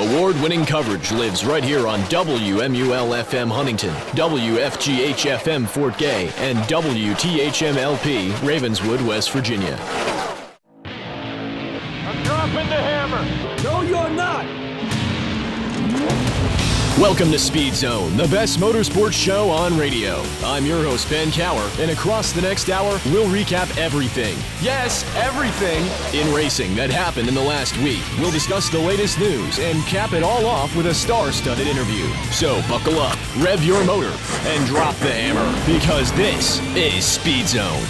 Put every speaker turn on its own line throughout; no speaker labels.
Award winning coverage lives right here on WMUL FM Huntington, WFGH FM Fort Gay, and WTHMLP Ravenswood, West Virginia. Welcome to Speed Zone, the best motorsports show on radio. I'm your host, Ben Cower, and across the next hour, we'll recap everything. Yes, everything in racing that happened in the last week. We'll discuss the latest news and cap it all off with a star studded interview. So buckle up, rev your motor, and drop the hammer, because this is Speed Zone.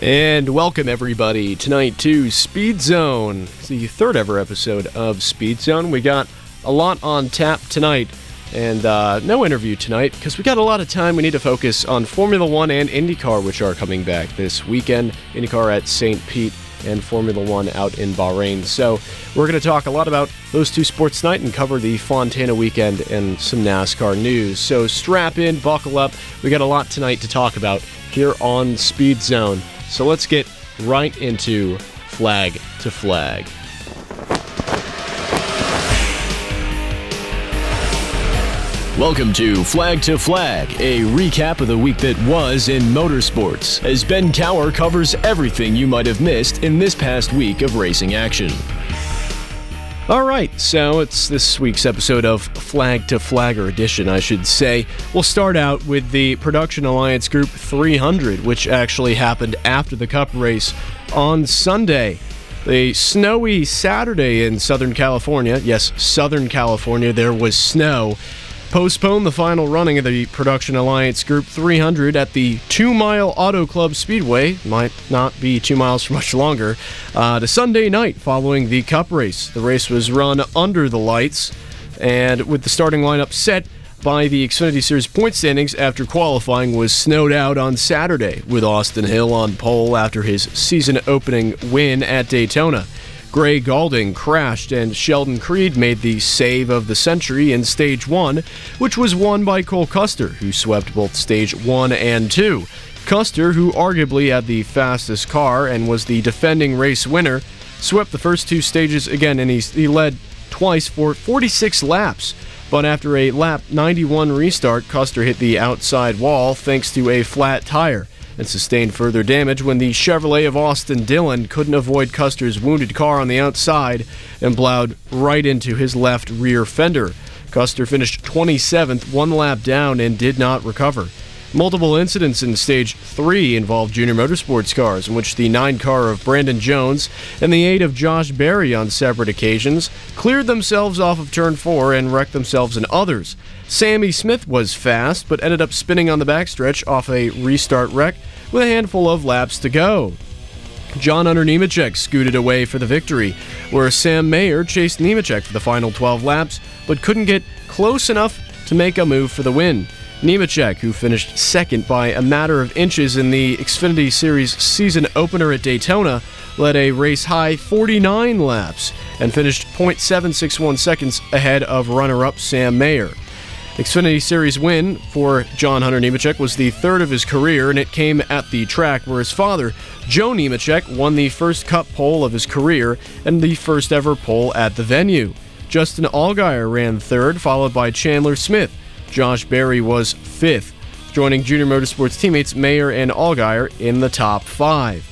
And welcome everybody tonight to Speed Zone. The third ever episode of Speed Zone. We got a lot on tap tonight, and uh, no interview tonight because we got a lot of time. We need to focus on Formula One and IndyCar, which are coming back this weekend. IndyCar at St. Pete and Formula One out in Bahrain. So we're going to talk a lot about those two sports tonight and cover the Fontana weekend and some NASCAR news. So strap in, buckle up. We got a lot tonight to talk about here on Speed Zone. So let's get right into flag to flag.
Welcome to Flag to Flag, a recap of the week that was in motorsports, as Ben Cower covers everything you might have missed in this past week of racing action.
All right, so it's this week's episode of Flag to Flagger edition, I should say. We'll start out with the Production Alliance Group 300, which actually happened after the Cup race on Sunday. The snowy Saturday in Southern California, yes, Southern California, there was snow postponed the final running of the Production Alliance Group 300 at the Two Mile Auto Club Speedway, might not be two miles for much longer, uh, to Sunday night following the Cup race. The race was run under the lights, and with the starting lineup set by the Xfinity Series point standings after qualifying was snowed out on Saturday, with Austin Hill on pole after his season opening win at Daytona. Gray Gaulding crashed, and Sheldon Creed made the save of the century in Stage 1, which was won by Cole Custer, who swept both Stage 1 and 2. Custer, who arguably had the fastest car and was the defending race winner, swept the first two stages again, and he, he led twice for 46 laps. But after a lap 91 restart, Custer hit the outside wall thanks to a flat tire and sustained further damage when the Chevrolet of Austin Dillon couldn't avoid Custer's wounded car on the outside and plowed right into his left rear fender. Custer finished 27th, one lap down, and did not recover. Multiple incidents in Stage 3 involved junior motorsports cars, in which the 9 car of Brandon Jones and the 8 of Josh Berry on separate occasions cleared themselves off of Turn 4 and wrecked themselves in others. Sammy Smith was fast, but ended up spinning on the backstretch off a restart wreck with a handful of laps to go. John Hunter Nemechek scooted away for the victory, where Sam Mayer chased Nemechek for the final 12 laps, but couldn't get close enough to make a move for the win. Nemechek, who finished second by a matter of inches in the Xfinity Series season opener at Daytona, led a race high 49 laps and finished 0.761 seconds ahead of runner up Sam Mayer. Xfinity Series win for John Hunter Nemechek was the third of his career, and it came at the track where his father, Joe Nemechek, won the first Cup pole of his career and the first ever pole at the venue. Justin Allgaier ran third, followed by Chandler Smith. Josh Berry was fifth, joining Junior Motorsports teammates Mayer and Allgaier in the top five.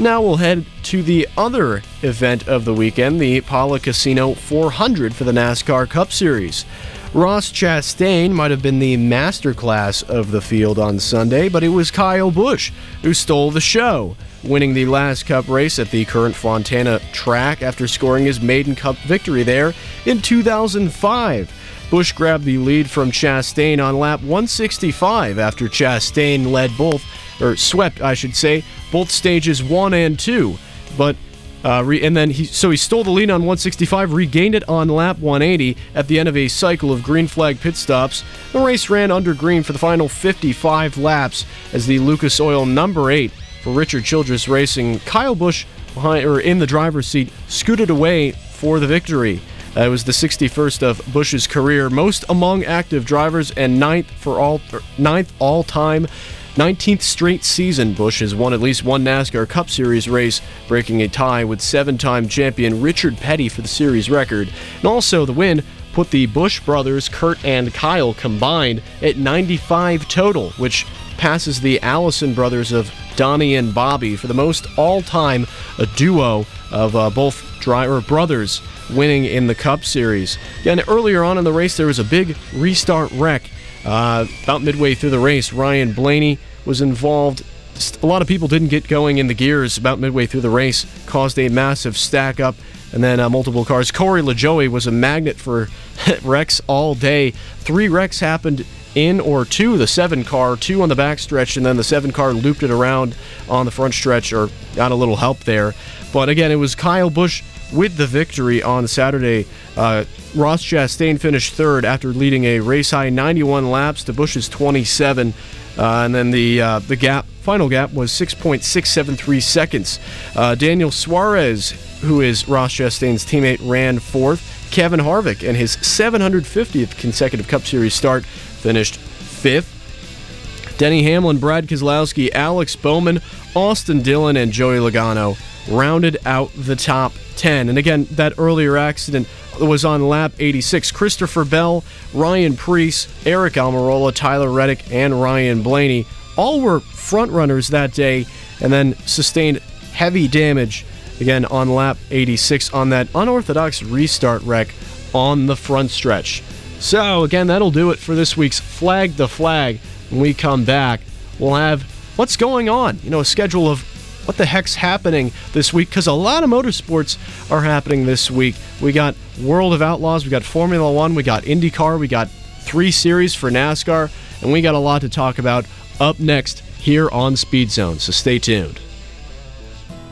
Now we'll head to the other event of the weekend, the Pala Casino 400 for the NASCAR Cup Series. Ross Chastain might have been the masterclass of the field on Sunday, but it was Kyle Busch who stole the show, winning the last Cup race at the current Fontana track after scoring his maiden Cup victory there in 2005. Busch grabbed the lead from Chastain on lap 165 after Chastain led both, or swept, I should say, both stages one and two. But uh, re- and then he so he stole the lead on 165, regained it on lap 180 at the end of a cycle of green flag pit stops. The race ran under green for the final 55 laps as the Lucas Oil number eight for Richard Childress Racing. Kyle Busch behind or in the driver's seat scooted away for the victory. Uh, it was the 61st of Busch's career, most among active drivers, and ninth for all ninth all time 19th straight season, Busch has won at least one NASCAR Cup Series race, breaking a tie with seven time champion Richard Petty for the series record. And also, the win put the Busch brothers, Kurt and Kyle, combined at 95 total, which passes the Allison brothers of Donnie and Bobby for the most all time a duo of uh, both driver brothers winning in the Cup Series. Again, earlier on in the race, there was a big restart wreck. Uh, about midway through the race, Ryan Blaney was involved. A lot of people didn't get going in the gears about midway through the race, caused a massive stack up, and then uh, multiple cars. Corey LaJoie was a magnet for wrecks all day. Three wrecks happened in or to the seven car, two on the back stretch, and then the seven car looped it around on the front stretch or got a little help there. But again, it was Kyle Busch with the victory on Saturday. Uh, Ross Chastain finished third after leading a race high 91 laps to Busch's 27. Uh, and then the uh, the gap, final gap, was 6.673 seconds. Uh, Daniel Suarez, who is Ross Chastain's teammate, ran fourth. Kevin Harvick, in his 750th consecutive Cup Series start, finished fifth. Denny Hamlin, Brad Keselowski, Alex Bowman, Austin Dillon, and Joey Logano rounded out the top 10. And again, that earlier accident was on lap 86. Christopher Bell, Ryan Preece, Eric Almirola, Tyler Reddick, and Ryan Blaney all were front runners that day and then sustained heavy damage again on lap 86 on that unorthodox restart wreck on the front stretch. So, again, that'll do it for this week's Flag the Flag. When we come back, we'll have what's going on, you know, a schedule of what the heck's happening this week because a lot of motorsports are happening this week. We got World of Outlaws, we got Formula One, we got IndyCar, we got three series for NASCAR, and we got a lot to talk about up next here on Speed Zone. So stay tuned.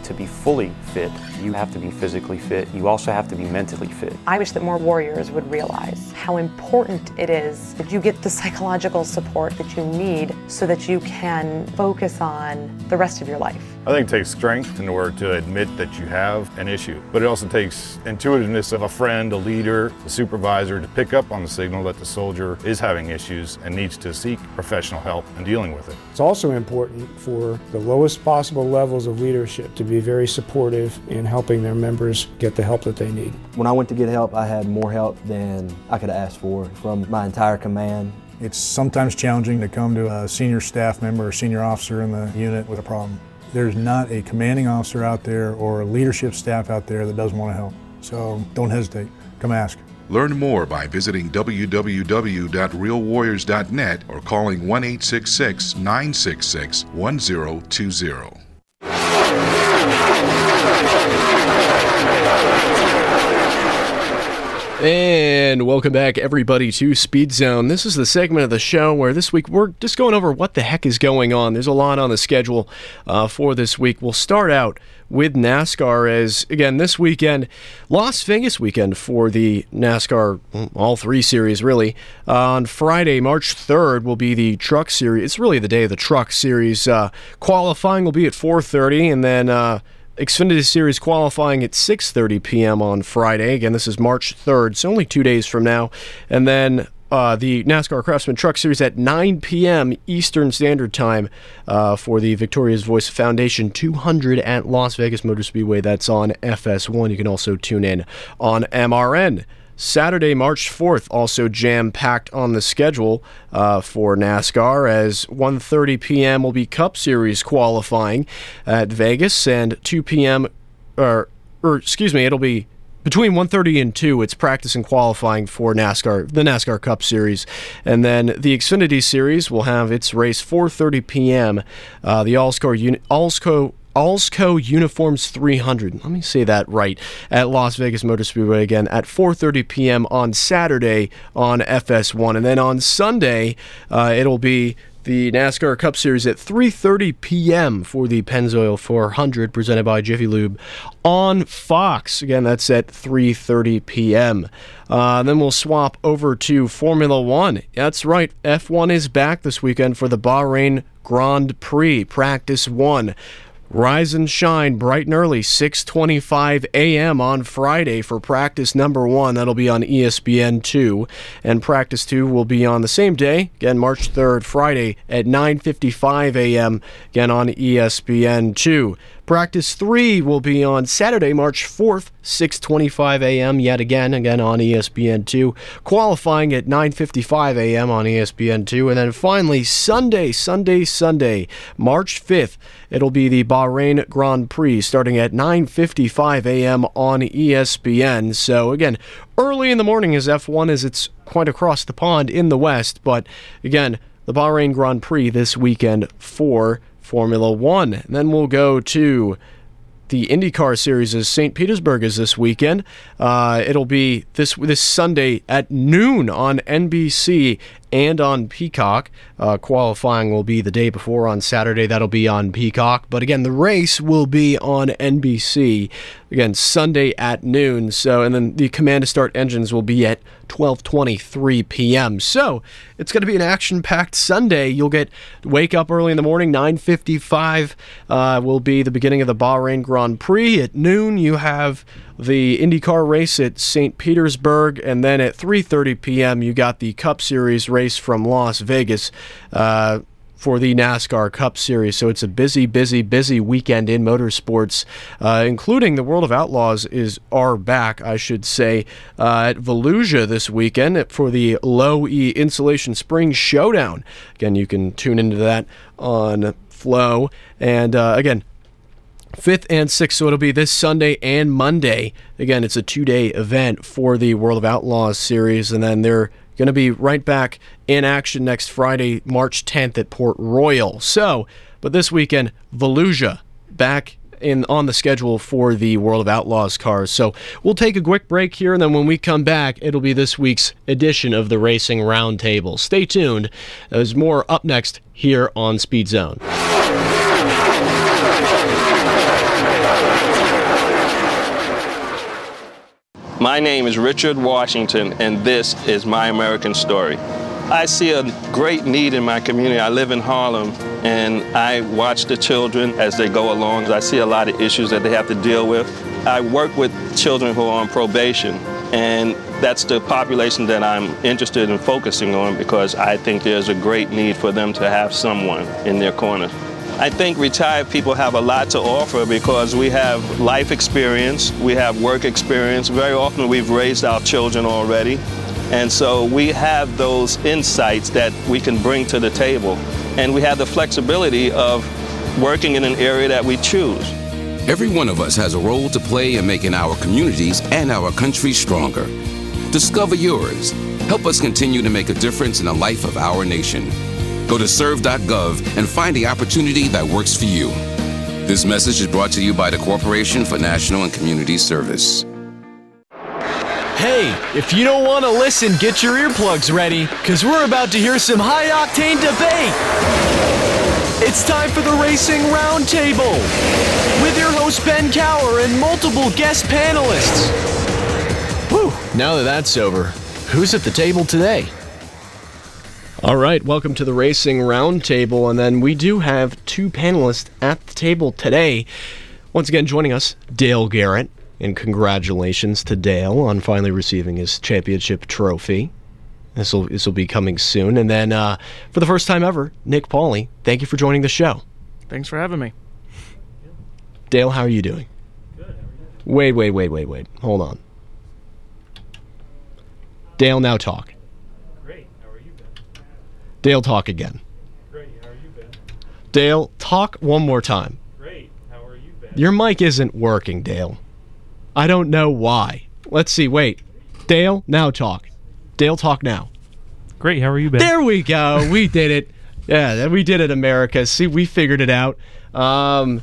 To be fully fit, you have to be physically fit. You also have to be mentally fit.
I wish that more warriors would realize how important it is that you get the psychological support that you need so that you can focus on the rest of your life.
I think it takes strength in order to admit that you have an issue, but it also takes intuitiveness of a friend, a leader, a supervisor to pick up on the signal that the soldier is having issues and needs to seek professional help in dealing with it.
It's also important for the lowest possible levels of leadership to be very supportive in helping their members get the help that they need.
When I went to get help, I had more help than I could have asked for from my entire command.
It's sometimes challenging to come to a senior staff member or senior officer in the unit with a problem. There's not a commanding officer out there or a leadership staff out there that doesn't want to help. So don't hesitate. Come ask.
Learn more by visiting www.realwarriors.net or calling 1 966 1020.
And welcome back, everybody, to Speed Zone. This is the segment of the show where this week we're just going over what the heck is going on. There's a lot on the schedule uh, for this week. We'll start out with NASCAR as, again, this weekend, Las Vegas weekend for the NASCAR, all three series, really. Uh, on Friday, March 3rd, will be the Truck Series. It's really the day of the Truck Series. Uh, qualifying will be at 4.30, and then uh, Xfinity Series qualifying at 6:30 p.m. on Friday. Again, this is March 3rd, so only two days from now. And then uh, the NASCAR Craftsman Truck Series at 9 p.m. Eastern Standard Time uh, for the Victoria's Voice Foundation 200 at Las Vegas Motor Speedway. That's on FS1. You can also tune in on MRN. Saturday, March 4th, also jam-packed on the schedule uh, for NASCAR as 1:30 p.m. will be Cup Series qualifying at Vegas, and 2 p.m. or, or excuse me, it'll be between 1:30 and 2 it's practice and qualifying for NASCAR the NASCAR Cup Series and then the Xfinity Series will have its race 4:30 p.m. Uh, the Alsco Uni- Alsco Alsco Uniforms 300. Let me say that right. At Las Vegas Motor Speedway again at 4:30 p.m. on Saturday on FS1, and then on Sunday uh, it'll be the NASCAR Cup Series at 3:30 p.m. for the Pennzoil 400 presented by Jiffy Lube on Fox. Again, that's at 3:30 p.m. Uh, then we'll swap over to Formula One. That's right, F1 is back this weekend for the Bahrain Grand Prix Practice One Rise and shine bright and early, 6:25 a.m. on Friday for practice number 1. That'll be on E ESPN 2, and practice 2 will be on the same day, again March 3rd, Friday at 9:55 a.m. again on E ESPN 2. Practice 3 will be on Saturday, March 4th, 6:25 a.m. yet again again on E ESPN2. Qualifying at 9:55 a.m. on E ESPN2 and then finally Sunday, Sunday, Sunday, March 5th, it'll be the Bahrain Grand Prix starting at 9:55 a.m. on ESPN. So again, early in the morning is F1 as it's quite across the pond in the west, but again, the Bahrain Grand Prix this weekend for Formula One. And then we'll go to the IndyCar Series as St. Petersburg is this weekend. Uh, it'll be this this Sunday at noon on NBC and on Peacock. Uh, qualifying will be the day before on Saturday. That'll be on Peacock. But again, the race will be on NBC again Sunday at noon. So and then the command to start engines will be at 12:23 p.m. So it's going to be an action-packed Sunday. You'll get wake up early in the morning. 9:55 uh, will be the beginning of the Bahrain Grand Prix. At noon, you have the IndyCar race at St. Petersburg, and then at 3:30 p.m. you got the Cup Series race from Las Vegas. Uh, for the NASCAR Cup Series. So it's a busy, busy, busy weekend in motorsports, uh, including the World of Outlaws is are back, I should say, uh, at Volusia this weekend for the Low E Insulation Spring Showdown. Again, you can tune into that on Flow. And uh, again, fifth and sixth. So it'll be this Sunday and Monday. Again, it's a two day event for the World of Outlaws series, and then they're going to be right back in action next Friday, March 10th at Port Royal. So, but this weekend, Volusia back in on the schedule for the World of Outlaws cars. So we'll take a quick break here, and then when we come back, it'll be this week's edition of the Racing Roundtable. Stay tuned. There's more up next here on Speed Zone.
My name is Richard Washington, and this is My American Story. I see a great need in my community. I live in Harlem, and I watch the children as they go along. I see a lot of issues that they have to deal with. I work with children who are on probation, and that's the population that I'm interested in focusing on because I think there's a great need for them to have someone in their corner. I think retired people have a lot to offer because we have life experience, we have work experience. Very often we've raised our children already. And so we have those insights that we can bring to the table. And we have the flexibility of working in an area that we choose.
Every one of us has a role to play in making our communities and our country stronger. Discover yours. Help us continue to make a difference in the life of our nation. Go to serve.gov and find the opportunity that works for you. This message is brought to you by the Corporation for National and Community Service.
Hey, if you don't want to listen, get your earplugs ready, because we're about to hear some high octane debate. It's time for the Racing Roundtable with your host Ben Cower and multiple guest panelists. Whew, now that that's over, who's at the table today?
All right, welcome to the Racing Roundtable. And then we do have two panelists at the table today. Once again, joining us, Dale Garrett. And congratulations to Dale on finally receiving his championship trophy. This will this will be coming soon. And then uh, for the first time ever, Nick Pauley. Thank you for joining the show.
Thanks for having me.
Dale, how are you doing? Good. Wait, wait, wait, wait, wait. Hold on. Dale, now talk. Dale, talk again.
Great. How are you, Ben?
Dale, talk one more time.
Great. How are you, Ben?
Your mic isn't working, Dale. I don't know why. Let's see. Wait. Dale, now talk. Dale, talk now.
Great. How are you, Ben?
There we go. We did it. Yeah, we did it, America. See, we figured it out. Um,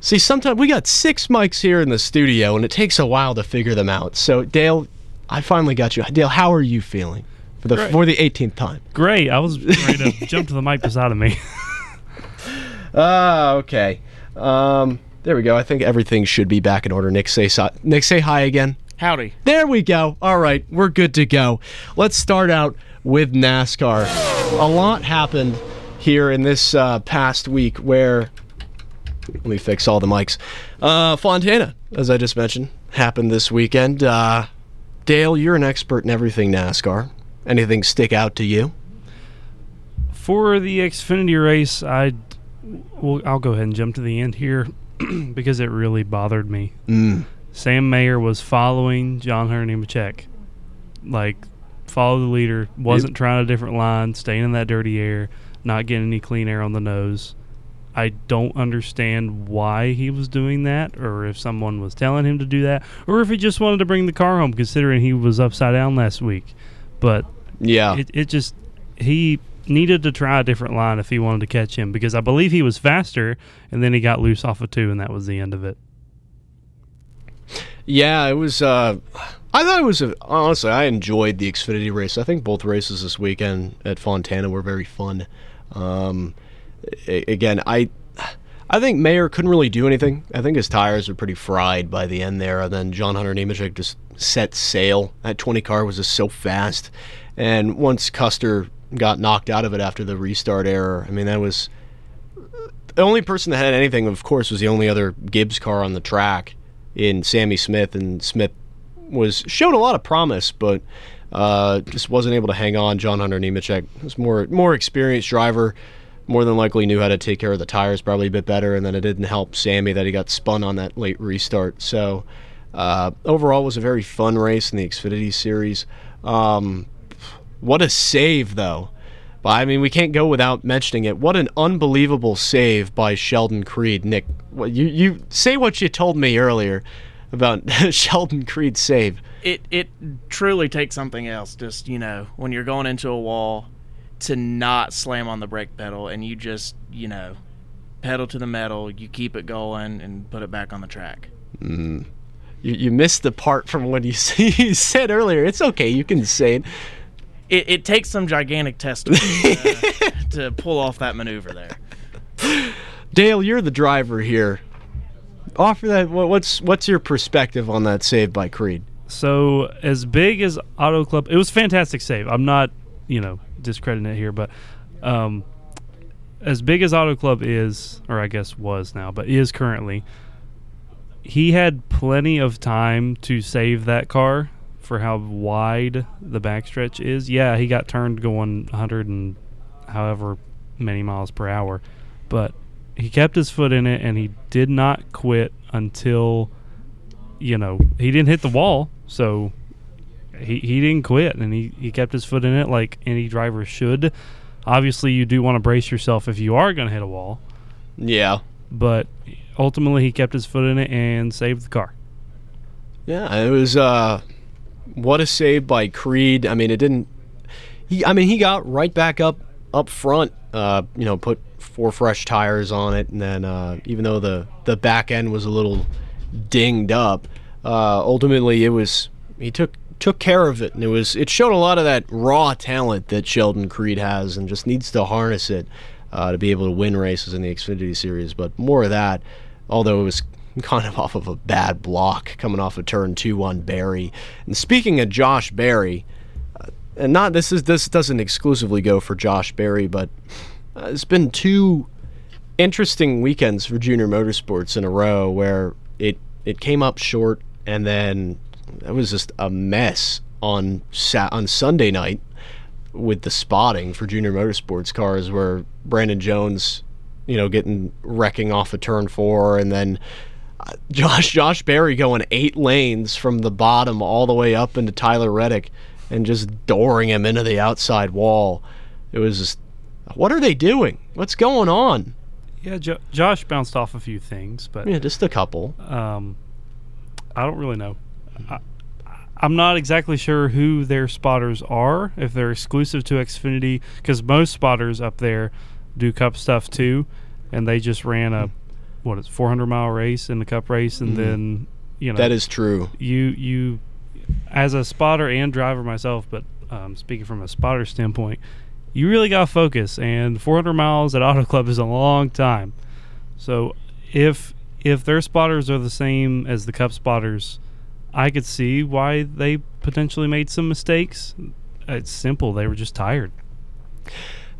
see, sometimes we got six mics here in the studio, and it takes a while to figure them out. So, Dale, I finally got you. Dale, how are you feeling? For the
Great.
for the 18th time.
Great. I was ready to jump to the mic beside of me.
Ah, okay. Um, there we go. I think everything should be back in order. Nick, say si- Nick, say hi again.
Howdy.
There we go. All right, we're good to go. Let's start out with NASCAR. A lot happened here in this uh, past week where Let me fix all the mics. Uh, Fontana, as I just mentioned, happened this weekend. Uh, Dale, you're an expert in everything NASCAR. Anything stick out to you?
For the Xfinity race, I well, I'll go ahead and jump to the end here because it really bothered me.
Mm.
Sam Mayer was following John Hunter Nemechek. Like, follow the leader, wasn't
Yep.
trying a different line, staying in that dirty air, not getting any clean air on the nose. I don't understand why he was doing that, or if someone was telling him to do that, or if he just wanted to bring the car home, considering he was upside down last week. But
Yeah.
it, it just he needed to try a different line if he wanted to catch him because I believe he was faster, and then he got loose off of two, and that was the end of it.
Yeah, it was. Uh, I thought it was. A, honestly, I enjoyed the Xfinity race. I think both races this weekend at Fontana were very fun. Um, again, I. I think Mayer couldn't really do anything. I think his tires were pretty fried by the end there, and then John Hunter Nemechek just set sail. That 20 car was just so fast, and once Custer got knocked out of it after the restart error, I mean that was the only person that had anything. Of course, was the only other Gibbs car on the track in Sammy Smith, and Smith was showed a lot of promise, but uh, just wasn't able to hang on. John Hunter Nemechek was more more experienced driver, more than likely knew how to take care of the tires probably a bit better, and then it didn't help Sammy that he got spun on that late restart. So uh, overall, was a very fun race in the Xfinity Series. Um, what a save, though. But I mean, we can't go without mentioning it. What an unbelievable save by Sheldon Creed. Nick, you you say what you told me earlier about Sheldon Creed's save.
it it truly takes something else. Just you know, when you're going into a wall, to not slam on the brake pedal and you just you know, pedal to the metal. You keep it going and put it back on the track.
Mm. You, you missed the part from what you, you said earlier. It's okay. You can say it.
It, it takes some gigantic testimony uh, to pull off that maneuver there.
Dale, you're the driver here. Offer that. What's what's your perspective on that save by Creed?
So as big as Auto Club, it was fantastic save. I'm not, you know, discrediting it here, but um, as big as Auto Club is, or I guess was now, but is currently, he had plenty of time to save that car for how wide the backstretch is. Yeah, he got turned going 100 and however many miles per hour, but he kept his foot in it and he did not quit until you know he didn't hit the wall so he, he didn't quit and he, he kept his foot in it like any driver should obviously you do want to brace yourself if you are going to hit a wall
Yeah.
but ultimately he kept his foot in it and saved the car
Yeah, it was uh what a save by Creed. I mean, it didn't he I mean, he got right back up up front, uh, you know, put four fresh tires on it and then uh even though the the back end was a little dinged up, uh ultimately it was he took took care of it and it was it showed a lot of that raw talent that Sheldon Creed has and just needs to harness it uh, to be able to win races in the Xfinity series, but more of that although it was kind of off of a bad block coming off of turn two on Berry. And speaking of Josh Berry, uh, and not this is this doesn't exclusively go for Josh Berry, but uh, it's been two interesting weekends for Junior Motorsports in a row where it it came up short and then it was just a mess on Sat on Sunday night with the spotting for Junior Motorsports cars where Brandon Jones, you know, getting wrecking off of turn four and then uh, Josh Josh Berry going eight lanes from the bottom all the way up into Tyler Reddick and just dooring him into the outside wall. It was just, what are they doing? What's going on?
yeah jo- josh bounced off a few things but
Yeah, just a couple.
um, i don't really know I, i'm not exactly sure who their spotters are if they're exclusive to xfinity because most spotters up there do cup stuff too and they just ran a what is 400 mile race in the cup race and
Mhm.
then you know
That is true.
you you as a spotter and driver myself but um, speaking from a spotter standpoint you really got to focus and 400 miles at auto club is a long time so if if their spotters are the same as the cup spotters i could see why they potentially made some mistakes it's simple they were just tired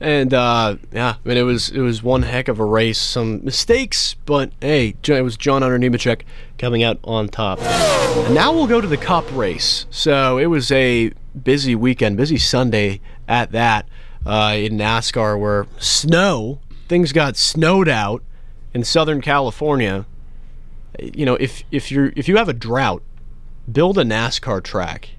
And uh, yeah, I mean it was it was one heck of a race. Some mistakes, but hey, it was John Hunter Nemechek coming out on top. And now we'll go to the Cup race. So it was a busy weekend, busy Sunday at that uh, in NASCAR, where snow things got snowed out in Southern California. You know, if if you're if you have a drought, build a NASCAR track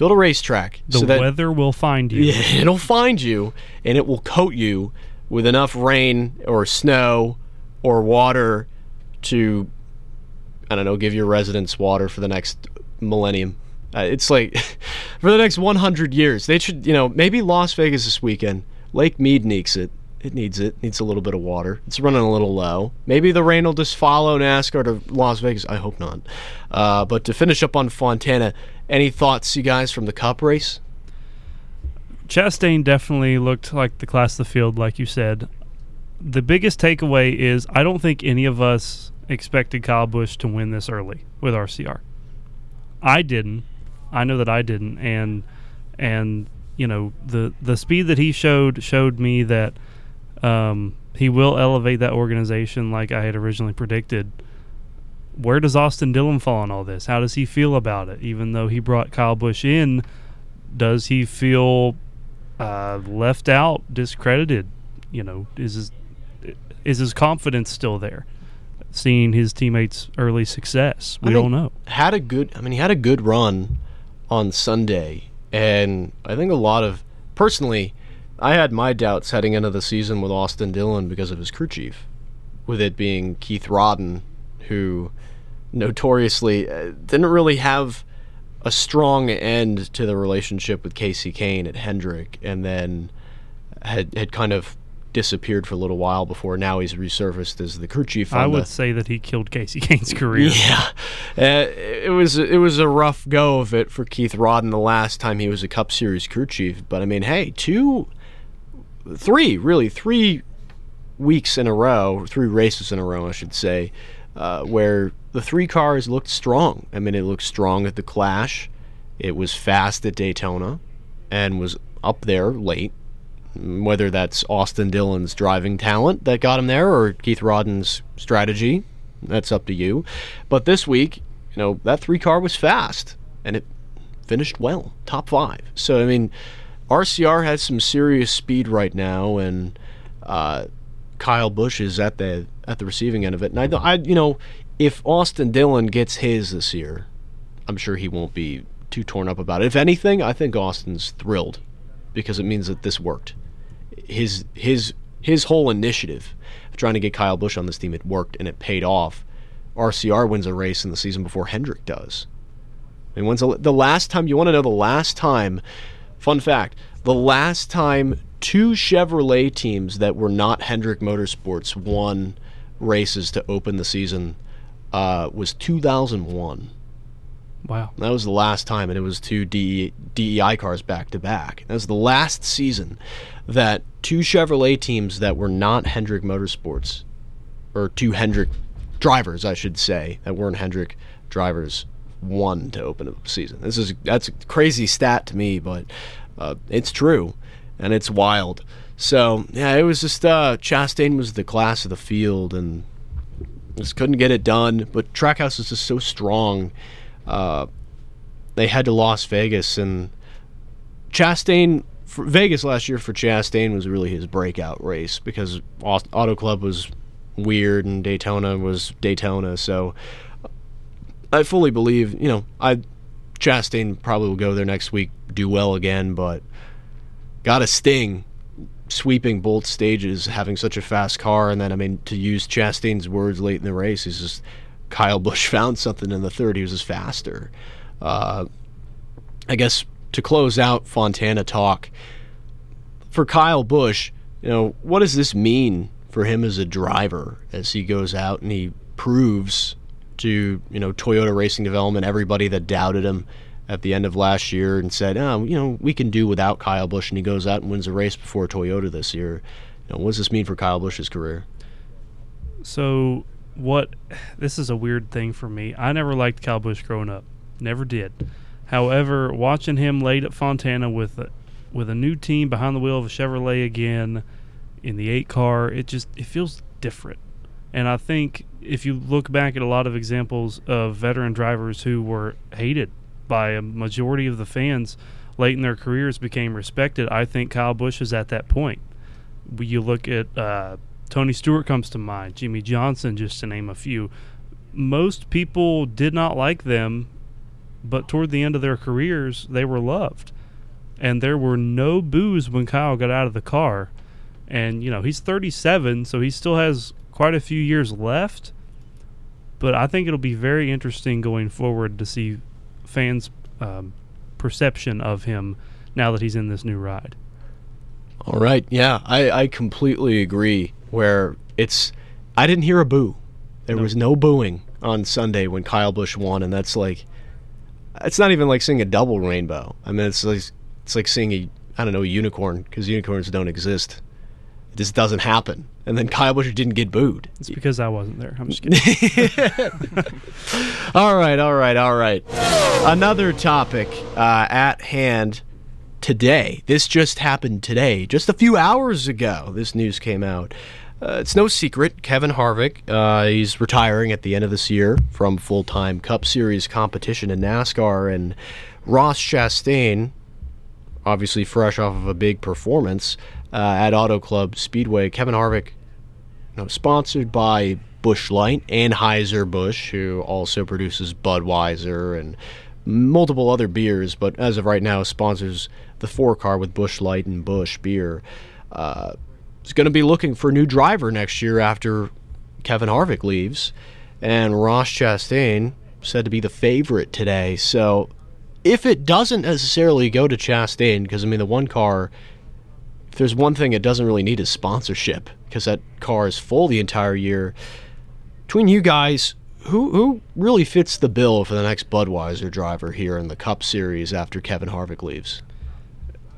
build a racetrack.
The
so that,
weather will find you.
Yeah, it'll find you, and it will coat you with enough rain or snow or water to, I don't know, give your residents water for the next millennium. Uh, it's like for the next 100 years. They should, you know, maybe Las Vegas this weekend. Lake Mead needs it. It needs it. Needs a little bit of water. It's running a little low. Maybe the rain will just follow NASCAR to Las Vegas. I hope not. Uh, but to finish up on Fontana, any thoughts, you guys, from the Cup race?
Chastain definitely looked like the class of the field, like you said. The biggest takeaway is I don't think any of us expected Kyle Busch to win this early with RCR. I didn't. I know that I didn't, and and you know the the speed that he showed showed me that um, he will elevate that organization like I had originally predicted. Where does Austin Dillon fall in all this? How does he feel about it? Even though he brought Kyle Busch in, does he feel uh, left out, discredited? You know, is his is his confidence still there? Seeing his teammates' early success, we don't know.
Had a good. I mean, he had a good run on Sunday, and I think a lot of personally, I had my doubts heading into the season with Austin Dillon because of his crew chief, with it being Keith Rodden, who notoriously uh, didn't really have a strong end to the relationship with Kasey Kahne at Hendrick, and then had had kind of disappeared for a little while before now he's resurfaced as the crew chief.
I would
the,
say that he killed Kasey Kahne's career.
Yeah, uh, it was it was a rough go of it for Keith Rodden the last time he was a Cup Series crew chief. But I mean, hey, two, three, really three weeks in a row, three races in a row, I should say, uh, where the three cars looked strong. I mean, it looked strong at the Clash. It was fast at Daytona, and was up there late. Whether that's Austin Dillon's driving talent that got him there, or Keith Rodden's strategy, that's up to you. But this week, you know, that three car was fast, and it finished well, top five. So I mean, RCR has some serious speed right now, and uh, Kyle Busch is at the at the receiving end of it. And I, I, you know, if Austin Dillon gets his this year, I'm sure he won't be too torn up about it. If anything, I think Austin's thrilled because it means that this worked. His his his whole initiative of trying to get Kyle Busch on this team it worked and it paid off. RCR wins a race in the season before Hendrick does. I mean, when's the, the last time you want to know the last time? Fun fact: the last time two Chevrolet teams that were not Hendrick Motorsports won races to open the season uh, was 2001.
Wow.
That was the last time, and it was two DE, DEI cars back to back. That was the last season that two Chevrolet teams that were not Hendrick Motorsports, or two Hendrick drivers, I should say, that weren't Hendrick drivers, won to open a season. This is that's a crazy stat to me, but uh, it's true, and it's wild. So yeah, it was just uh, Chastain was the class of the field, and just couldn't get it done. But Trackhouse is just so strong. Uh, they had to Las Vegas, and Chastain Vegas last year for Chastain was really his breakout race because Auto Club was weird and Daytona was Daytona. So I fully believe, you know, I Chastain probably will go there next week, do well again, but got a sting sweeping both stages, having such a fast car, and then I mean to use Chastain's words late in the race, he's just Kyle Busch found something in the third. He was just faster. Uh, I guess to close out Fontana talk for Kyle Busch, you know, what does this mean for him as a driver as he goes out and he proves to you know Toyota Racing Development, everybody that doubted him at the end of last year and said, oh, you know, we can do without Kyle Busch, and he goes out and wins a race before Toyota this year. You know, what does this mean for Kyle Busch's career?
So, what? This is a weird thing for me. I never liked Kyle Busch growing up, never did. However, watching him late at Fontana with with a new team behind the wheel of a Chevrolet again in the eight car, it just it feels different. And I think if you look back at a lot of examples of veteran drivers who were hated by a majority of the fans late in their careers became respected, I think Kyle Busch is at that point. You look at uh, Tony Stewart comes to mind, Jimmie Johnson, just to name a few. Most people did not like them, but toward the end of their careers, they were loved. And there were no boos when Kyle got out of the car. And, you know, he's 37, so he still has quite a few years left. But I think it'll be very interesting going forward to see fans' um, perception of him now that he's in this new ride.
All right. Yeah, I, I completely agree. Where it's, I didn't hear a boo. There was no booing on Sunday when Kyle Busch won, and that's like, it's not even like seeing a double rainbow. I mean, it's like it's like seeing a I don't know a unicorn because unicorns don't exist. It just doesn't happen. And then Kyle Busch didn't get booed.
It's because I wasn't there. I'm just kidding.
all right, all right, all right. Another topic uh, at hand today. This just happened today, just a few hours ago. This news came out. Uh, it's no secret, Kevin Harvick, uh, he's retiring at the end of this year from full time Cup Series competition in NASCAR. And Ross Chastain, obviously fresh off of a big performance uh, at Auto Club Speedway, Kevin Harvick, you know, sponsored by Busch Light, and Anheuser-Busch, who also produces Budweiser and multiple other beers, but as of right now sponsors the four car with Busch Light and Busch beer. Uh, is going to be looking for a new driver next year after Kevin Harvick leaves, and Ross Chastain said to be the favorite today. So if it doesn't necessarily go to Chastain, because I mean the one car, if there's one thing it doesn't really need is sponsorship, because that car is full the entire year. Between you guys, who who really fits the bill for the next Budweiser driver here in the Cup Series after Kevin Harvick leaves?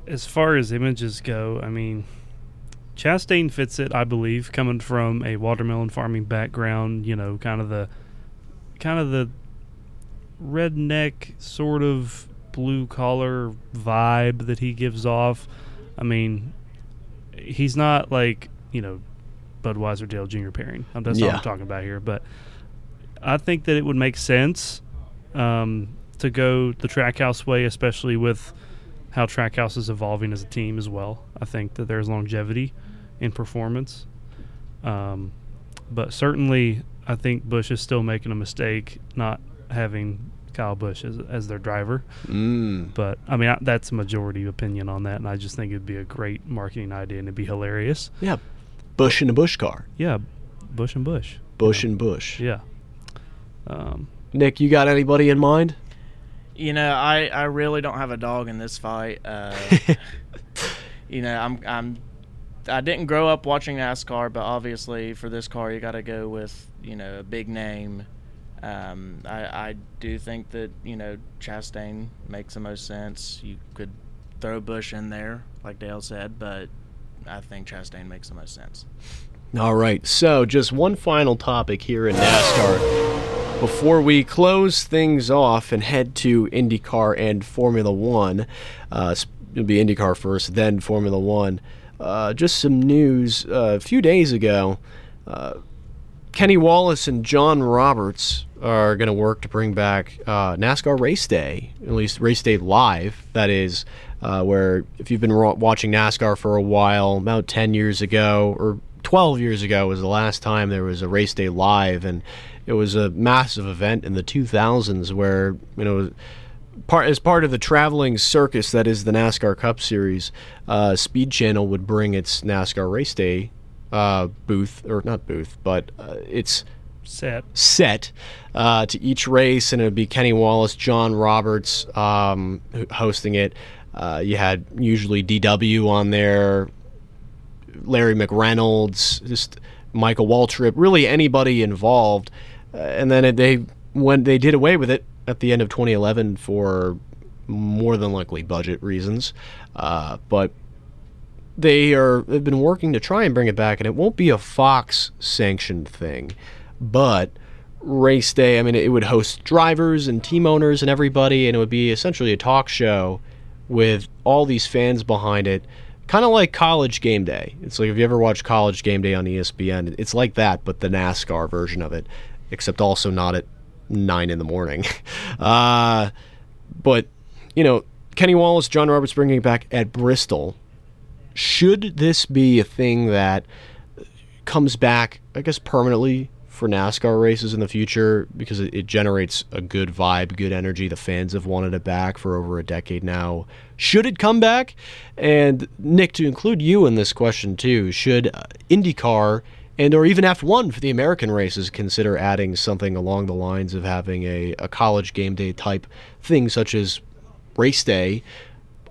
As far as images go, I mean, Chastain fits it, I believe, coming from a watermelon farming background. You know, kind of the kind of the redneck sort of blue collar vibe that he gives off. I mean, he's not like you know Budweiser Dale Jr. pairing. That's
Yeah.
what I'm talking about here. But I think that it would make sense um, to go the Trackhouse way, especially with how Trackhouse is evolving as a team as well. I think that there's longevity in performance. Um, but certainly, I think Busch is still making a mistake not having Kyle Busch as, as their driver.
Mm.
But I mean, I, that's a majority opinion on that, and I just think it'd be a great marketing idea and it'd be hilarious.
Yeah, Busch in a Busch car.
Yeah, Busch and Busch.
Busch and Busch.
Yeah. Um,
Nick, you got anybody in mind?
You know, I, I really don't have a dog in this fight. Uh, you know, I'm I'm I didn't grow up watching NASCAR, but obviously for this car, you got to go with you know a big name. Um, I I do think that you know Chastain makes the most sense. You could throw Busch in there, like Dale said, but I think Chastain makes the most sense.
All right, so just one final topic here in NASCAR before we close things off and head to IndyCar and Formula One. Uh, it'll be IndyCar first, then Formula One. Uh, just some news uh, a few days ago. Kenny Wallace and John Roberts are going to work to bring back uh, NASCAR Race Day, at least Race Day Live. That is, uh, where if you've been watching NASCAR for a while, about 10 years ago or 12 years ago was the last time there was a Race Day Live, and it was a massive event in the 2000s where, you know, part as part of the traveling circus that is the NASCAR Cup Series, uh, Speed Channel would bring its NASCAR Race Day uh, booth, or not booth, but uh, it's
set
set uh, to each race, and it would be Kenny Wallace, John Roberts um, hosting it. Uh, you had usually DW on there, Larry McReynolds, just Michael Waltrip, really anybody involved. Uh, and then it, they when they did away with it at the end of 2011 for more than likely budget reasons, uh, but they are they've been working to try and bring it back, and it won't be a Fox sanctioned thing, but race day. I mean, it would host drivers and team owners and everybody, and it would be essentially a talk show with all these fans behind it, kind of like college game day. It's like if you ever watched college game day on ESPN, it's like that, but the NASCAR version of it, except also not at nine in the morning. Uh, but you know, Kenny Wallace, John Roberts bringing it back at Bristol. Should this be a thing that comes back, I guess, permanently for NASCAR races in the future because it, it generates a good vibe, good energy. The fans have wanted it back for over a decade now. Should it come back? And Nick, to include you in this question too, should uh, IndyCar and or even F1 for the American races consider adding something along the lines of having a, a college game day type thing, such as race day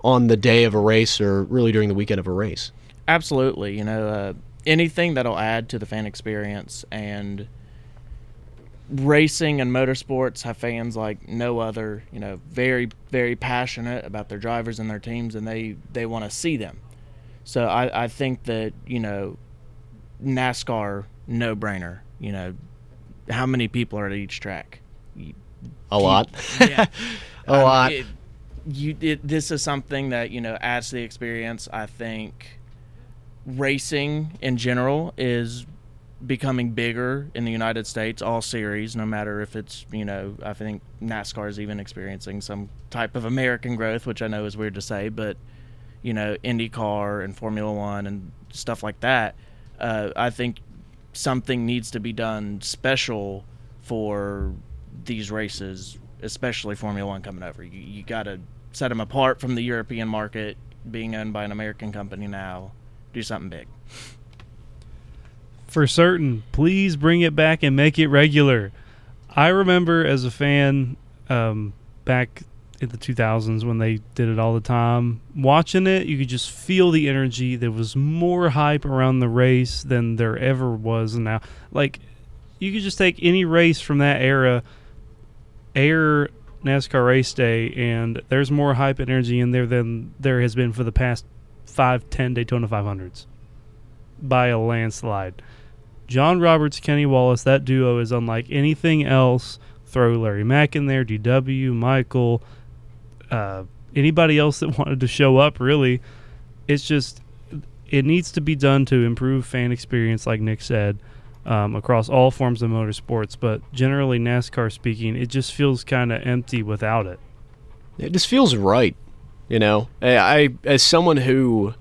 on the day of a race or really during the weekend of a race?
Absolutely. You know, uh, anything that'll add to the fan experience and racing and motorsports have fans like no other. You know, very very passionate about their drivers and their teams, and they they want to see them. So I I think that you know, NASCAR no brainer. You know, how many people are at each track?
A lot.
yeah,
A
Um,
lot.
it- you it, this is something that you know adds to the experience. I think racing in general is becoming bigger in the United States, all series, no matter if it's, you know, I think NASCAR is even experiencing some type of American growth, which I know is weird to say, but, you know, IndyCar and Formula One and stuff like that. Uh, I think something needs to be done special for these races, especially Formula One coming over. You, you got to set them apart from the European market, being owned by an American company now. Do something big.
for certain. Please bring it back and make it regular. I remember as a fan um, back in the 2000s when they did it all the time, watching it, you could just feel the energy. There was more hype around the race than there ever was now. Like, you could just take any race from that era, air NASCAR race day, and there's more hype and energy in there than there has been for the past five, ten Daytona 500s by a landslide. John Roberts, Kenny Wallace, that duo is unlike anything else. Throw Larry Mack in there, DW, Michael, uh, anybody else that wanted to show up, really. It's just, it needs to be done to improve fan experience, like Nick said, um, across all forms of motorsports. But generally, NASCAR speaking, it just feels kind of empty without it.
It just feels right, you know. I, I as someone who,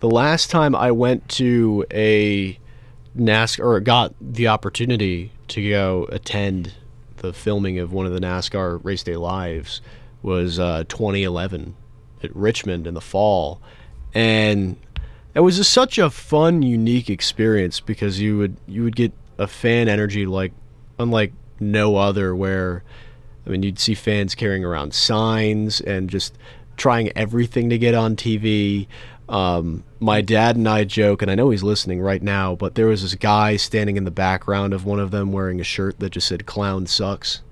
the last time I went to a NASCAR or got the opportunity to go attend the filming of one of the NASCAR race day lives was uh, 2011 at Richmond in the fall, and it was just such a fun, unique experience because you would you would get a fan energy like unlike no other where I mean you'd see fans carrying around signs and just trying everything to get on TV. Um, my dad and I joke, and I know he's listening right now, but there was this guy standing in the background of one of them wearing a shirt that just said "Clown sucks."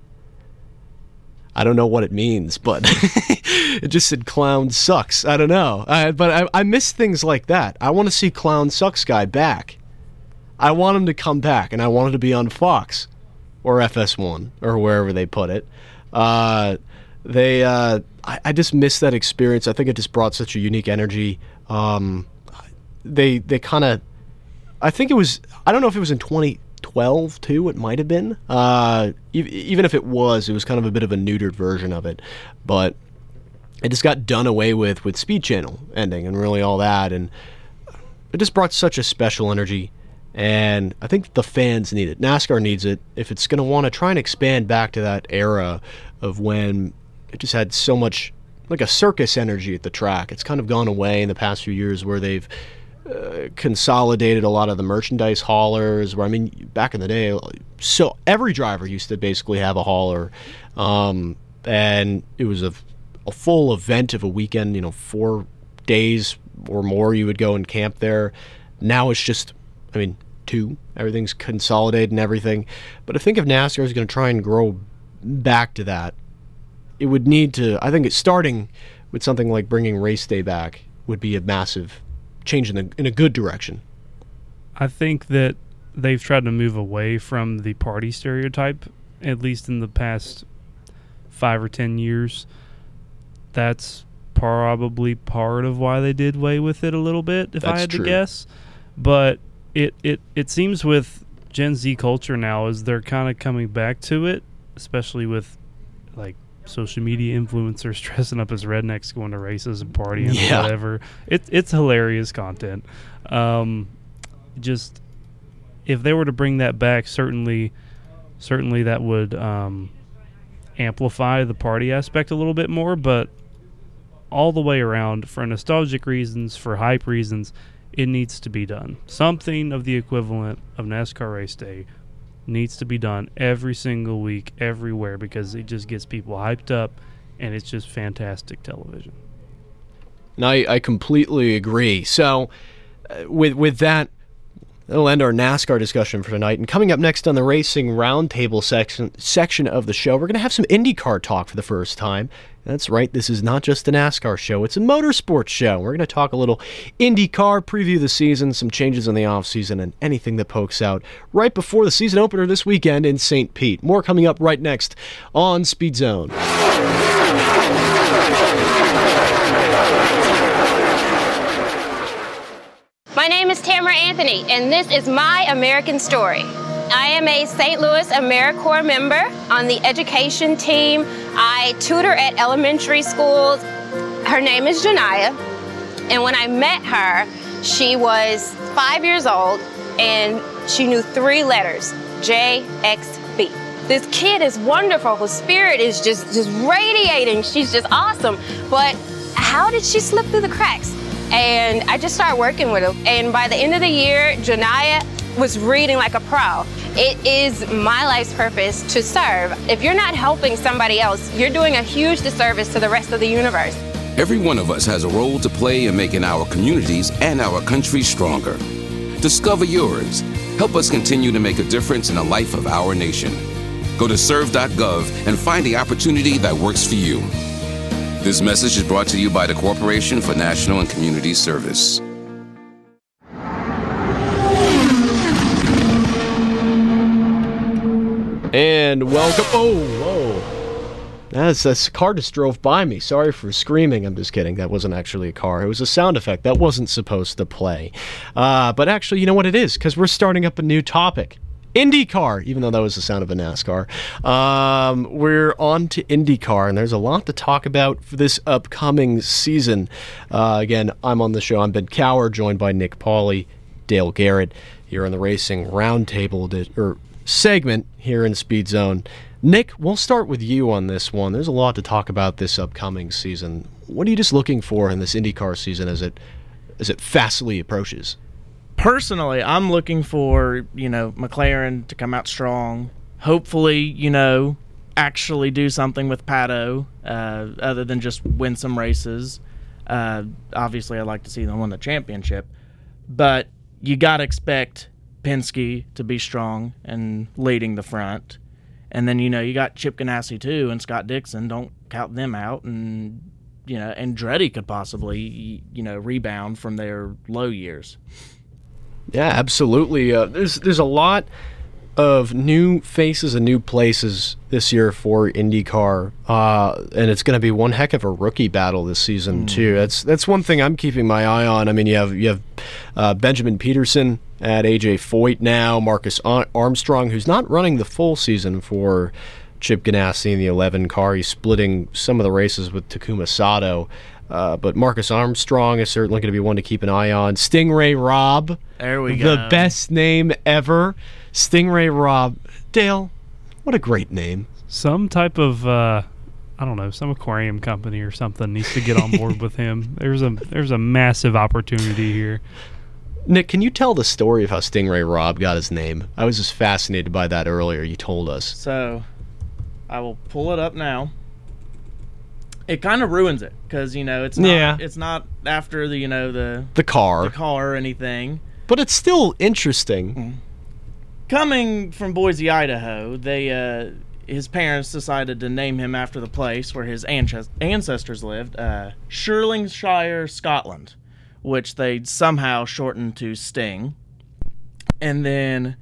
I don't know what it means, but it just said "Clown sucks." I don't know, but I, I miss things like that. I want to see "Clown sucks" guy back. I want him to come back, and I want it to be on Fox or FS1 or wherever they put it. Uh, they, uh, I, I just miss that experience. I think it just brought such a unique energy. Um, they, they kind of, I think it was. I don't know if it was in 2012 too. It might have been. Uh, e- even if it was, it was kind of a bit of a neutered version of it, but it just got done away with with Speed Channel ending and really all that, and it just brought such a special energy. And I think the fans need it. NASCAR needs it if it's going to want to try and expand back to that era of when it just had so much like a circus energy at the track. It's kind of gone away in the past few years where they've consolidated a lot of the merchandise haulers. Where I mean, back in the day, so every driver used to basically have a hauler, um, and it was a, a full event of a weekend. You know, four days or more you would go and camp there. Now it's just, I mean, two. Everything's consolidated and everything. But I think if NASCAR is going to try and grow back to that, it would need to. I think it's starting with something like bringing race day back would be a massive change in the in a good direction.
I think that they've tried to move away from the party stereotype, at least in the past five or ten years. That's probably part of why they did away with it a little bit, if I had
true.
to guess. But it, it, it seems with Gen Z culture now is they're kind of coming back to it, especially with like social media influencers dressing up as rednecks going to races and partying
Yeah.
and whatever. It, it's hilarious content. Um, just if they were to bring that back, certainly, certainly that would um, amplify the party aspect a little bit more. But all the way around, for nostalgic reasons, for hype reasons, it needs to be done. Something of the equivalent of NASCAR race day needs to be done every single week, everywhere, because it just gets people hyped up, and it's just fantastic television.
And I, I completely agree. So, uh, with with that, that'll end our NASCAR discussion for tonight. And coming up next on the racing roundtable section section of the show, we're going to have some IndyCar talk for the first time. That's right. This is not just a NASCAR show; it's a motorsports show. We're going to talk a little IndyCar, preview the season, some changes in the offseason, and anything that pokes out right before the season opener this weekend in St. Pete. More coming up right next on Speed Zone.
My name is Tamara Anthony, and this is my American story. I am a St. Louis AmeriCorps member on the education team. I tutor at elementary schools. Her name is Janaya, and when I met her, she was five years old and she knew three letters JXB. This kid is wonderful. Her spirit is just, just radiating. She's just awesome. But how did she slip through the cracks? And I just started working with her. And by the end of the year, Janaya was reading like a pro. It is my life's purpose to serve. If you're not helping somebody else, you're doing a huge disservice to the rest of the universe.
Every one of us has a role to play in making our communities and our country stronger. Discover yours. Help us continue to make a difference in the life of our nation. Go to serve.gov and find the opportunity that works for you. This message is brought to you by the Corporation for National and Community Service.
And welcome. Oh, whoa. That's, a car just drove by me. Sorry for screaming. I'm just kidding. That wasn't actually a car. It was a sound effect that wasn't supposed to play. Uh, but actually, you know what it is? Because we're starting up a new topic. IndyCar, even though that was the sound of a NASCAR. Um, we're on to IndyCar, and there's a lot to talk about for this upcoming season. Uh, again, I'm on the show. I'm Ben Cower, joined by Nick Pauley, Dale Garrett, here on the Racing Roundtable or segment here in Speed Zone. Nick, we'll start with you on this one. There's a lot to talk about this upcoming season. What are you just looking for in this IndyCar season as it as it fastly approaches?
personally, I'm looking for you know McLaren to come out strong. Hopefully, you know, actually do something with Pato, uh, other than just win some races. Uh, obviously, I'd like to see them win the championship, but you got to expect Penske to be strong and leading the front. And then you know you got Chip Ganassi too and Scott Dixon. Don't count them out. And you know Andretti could possibly you know rebound from their low years.
Yeah, absolutely. Uh, there's there's a lot of new faces and new places this year for IndyCar, uh, and it's going to be one heck of a rookie battle this season too. That's that's one thing I'm keeping my eye on. I mean, you have you have uh, Benjamin Pedersen at AJ Foyt now, Marcus Armstrong, who's not running the full season for Chip Ganassi in the 11 car. He's splitting some of the races with Takuma Sato. Uh, but Marcus Armstrong is certainly going to be one to keep an eye on. Sting Ray Robb,
There we go.
the best name ever. Sting Ray Robb. Dale, what a great name.
Some type of uh, I don't know, some aquarium company or something needs to get on board with him. There's a there's a massive opportunity here.
Nick, can you tell the story of how Sting Ray Robb got his name? I was just fascinated by that earlier. You told us.
So, I will pull it up now. It kind of ruins it because you know it's not,
Yeah.
it's not after the you know the
The car.
the car or anything.
But it's still interesting.
Coming from Boise, Idaho, they uh, his parents decided to name him after the place where his ances- ancestors lived, uh, Stirlingshire, Scotland, which they somehow shortened to Sting. And then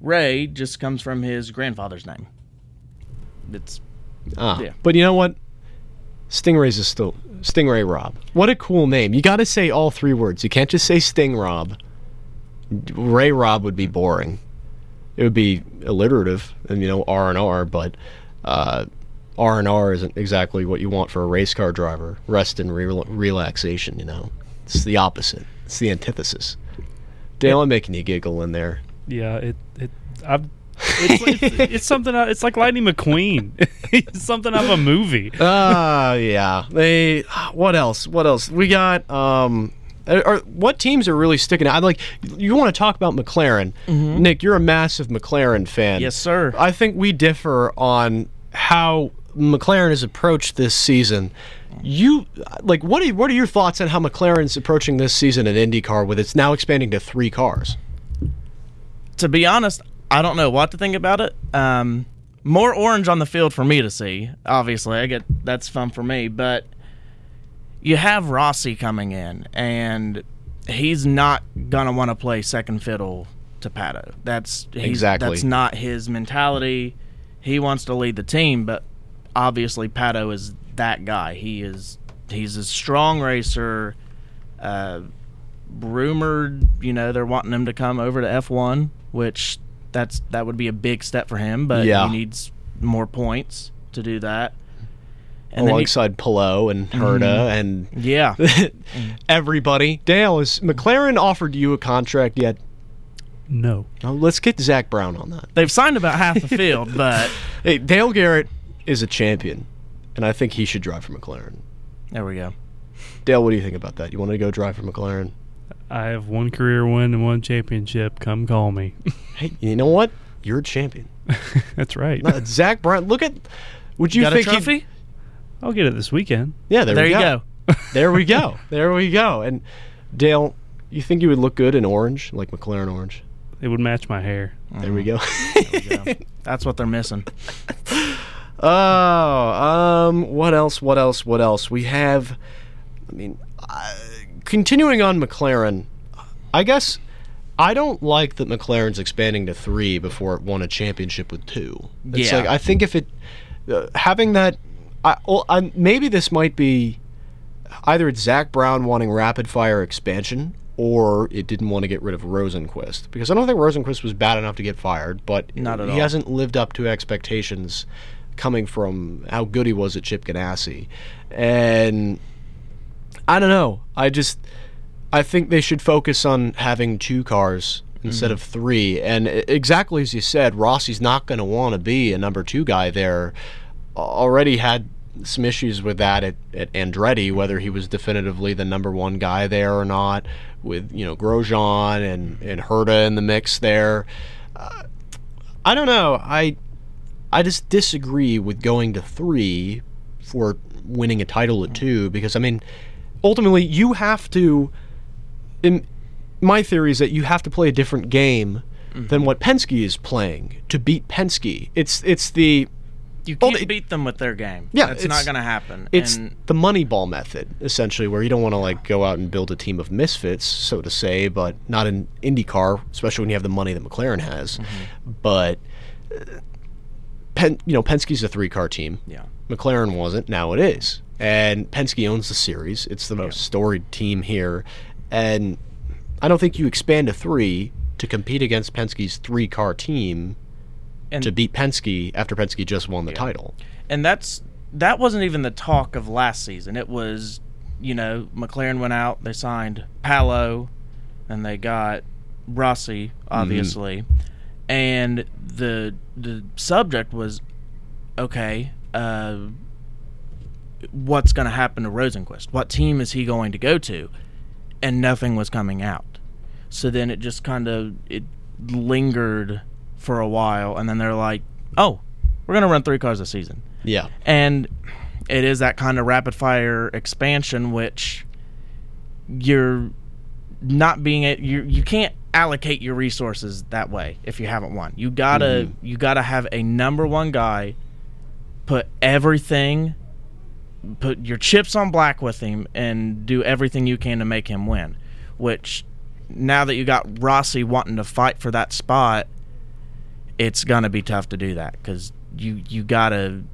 Ray just comes from his grandfather's name. It's
Ah,
Yeah.
But you know what? Stingray's is still Sting Ray Robb. What a cool name. You got to say all three words. You can't just say Sting Rob. Ray Rob would be boring. It would be alliterative and you know R and R, but uh, R and R isn't exactly what you want for a race car driver. Rest and re- relaxation, you know. It's the opposite. It's the antithesis. Dale, I'm making you giggle in there.
Yeah, it it I've it's, it's, it's something. uh, It's like Lightning McQueen. it's something out of a movie.
Ah, yeah. They. What else? What else? We got. Um, are, what teams are really sticking out? Like, you want to talk about McLaren?
Mhm.
Nick, you're a massive McLaren fan.
Yes, sir.
I think we differ on how McLaren has approached this season. You like what are what are your thoughts on how McLaren's approaching this season in IndyCar with it's now expanding to three cars?
to be honest, I don't know what to think about it. Um, more orange on the field for me to see. Obviously, I get that's fun for me, but you have Rossi coming in, and he's not gonna want to play second fiddle to Pato. That's
Exactly.
That's not his mentality. He wants to lead the team, but obviously Pato is that guy. He is he's a strong racer. Uh, rumored, you know, they're wanting him to come over to F1, which that's that would be a big step for him, but
Yeah.
he needs more points to do that. then he-
alongside Palou and Herta
Mhm.
and
Yeah.
everybody. Dale, has McLaren offered you a contract yet?
No.
Oh, let's get Zak Brown on that.
They've signed about half the field, but
hey, Dale Garrett is a champion, and I think he should drive for McLaren.
There we go.
Dale, what do you think about that? You want to go drive for McLaren?
I have one career win and one championship. Come call me.
Hey, you know what? You're a champion.
That's right.
No, Zak Brown. Look at. Would you
Got a
think? he'd-
trophy?
I'll get it this weekend.
Yeah, there,
There
we
you
go. there we go. There we go. And Dale, you think you would look good in orange, like McLaren orange?
It would match my hair.
There we go. Mm.
That's what they're missing.
Oh, um, what else? What else? What else? We have, I mean, uh, continuing on McLaren, I guess I don't like that McLaren's expanding to three before it won a championship with two. It's
Yeah.
like I think if it uh, having that, I, well, I, maybe this might be either it's Zak Brown wanting rapid fire expansion or it didn't want to get rid of Rosenqvist because I don't think Rosenqvist was bad enough to get fired, but
Not at
he
all.
hasn't lived up to expectations coming from how good he was at Chip Ganassi. And I don't know. I just I think they should focus on having two cars instead
Mhm.
of three. And exactly as you said, Rossi's not going to want to be a number two guy there. Already had some issues with that at, at Andretti, whether he was definitively the number one guy there or not, with you know Grosjean and and Herta in the mix there. Uh, I don't know. I I just disagree with going to three for winning a title at two because I mean, ultimately you have to. In my theory is that you have to play a different game than what Penske is playing to beat Penske. It's it's the
You can't beat them with their game.
yeah,
that's
it's-
not going to happen.
It's
and
the Moneyball method, essentially, where you don't want to like go out and build a team of misfits, so to say, but not in IndyCar, especially when you have the money that McLaren has.
Mm-hmm.
But Pen, you know, Penske's a three-car team.
Yeah.
McLaren wasn't. Now it is, and Penske owns the series. It's the most storied team here, and I don't think you expand to three to compete against Penske's three-car team
And-
to beat Penske after Penske just won the title.
and that's that wasn't even the talk of last season. It was, you know, McLaren went out, they signed Palou, and they got Rossi, mm-hmm. obviously, and the the subject was, okay, uh, what's going to happen to Rosenqvist? What team is he going to go to? And nothing was coming out. So then it just kind of it lingered for a while, and then they're like, "Oh, we're gonna run three cars this season."
Yeah.
and it is that kind of rapid fire expansion, which you're not being a, you you can't allocate your resources that way if you haven't won. You gotta you gotta have a number one guy, put everything, put your chips on black with him, and do everything you can to make him win. Which now that you got Rossi wanting to fight for that spot, it's gonna be tough to do that because you you gotta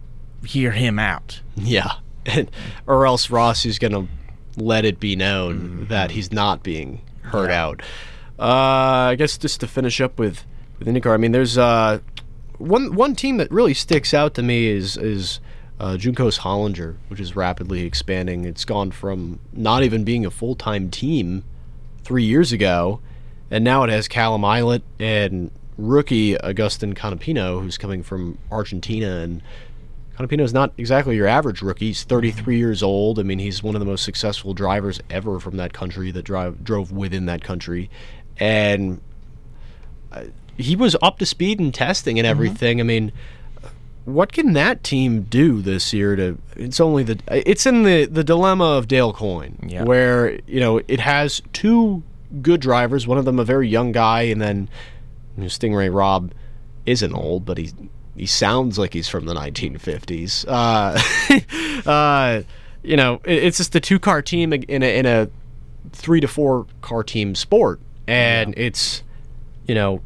hear him out.
Yeah. or else Rossi's to let it be known mm-hmm. that he's not being heard yeah. out. Uh, I guess just to finish up with with IndyCar, I mean, there's uh, one one team that really sticks out to me is is uh, Juncos Hollinger, which is rapidly expanding. It's gone from not even being a full time team three years ago, and now it has Callum Ilott and rookie Agustin Canapino, who's coming from Argentina. And Canapino is not exactly your average rookie. He's 33 years old. I mean, he's one of the most successful drivers ever from that country that drive drove within that country, and uh, he was up to speed in testing and mm-hmm. everything. Mm-hmm. I mean, what can that team do this year to it's only the it's in the the dilemma of Dale Coyne yeah. where you know it has two good drivers one of them a very young guy and then you know, Sting Ray Robb isn't old but he he sounds like he's from the 1950s uh, uh, you know it, it's just a two car team in a in a 3 to 4 car team sport and yeah. it's you know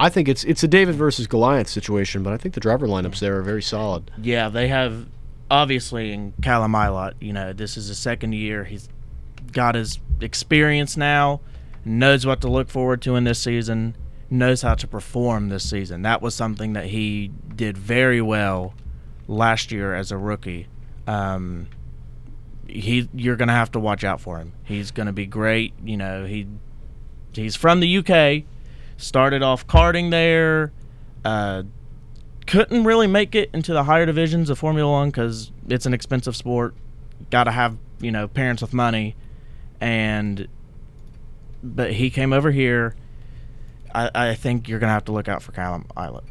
I think it's it's a David versus Goliath situation, but I think the driver lineups there are very solid.
Yeah, they have obviously in Callum Ilott, you know, this is his second year. He's got his experience now, knows what to look forward to in this season, knows how to perform this season. That was something that he did very well last year as a rookie. Um, he you're gonna have to watch out for him. He's gonna be great. You know, he he's from the UK started off karting there. Uh, couldn't really make it into the higher divisions of Formula One because it's an expensive sport. Got to have you know parents with money, and but he came over here. I, I think you're gonna have to look out for Callum Ilott.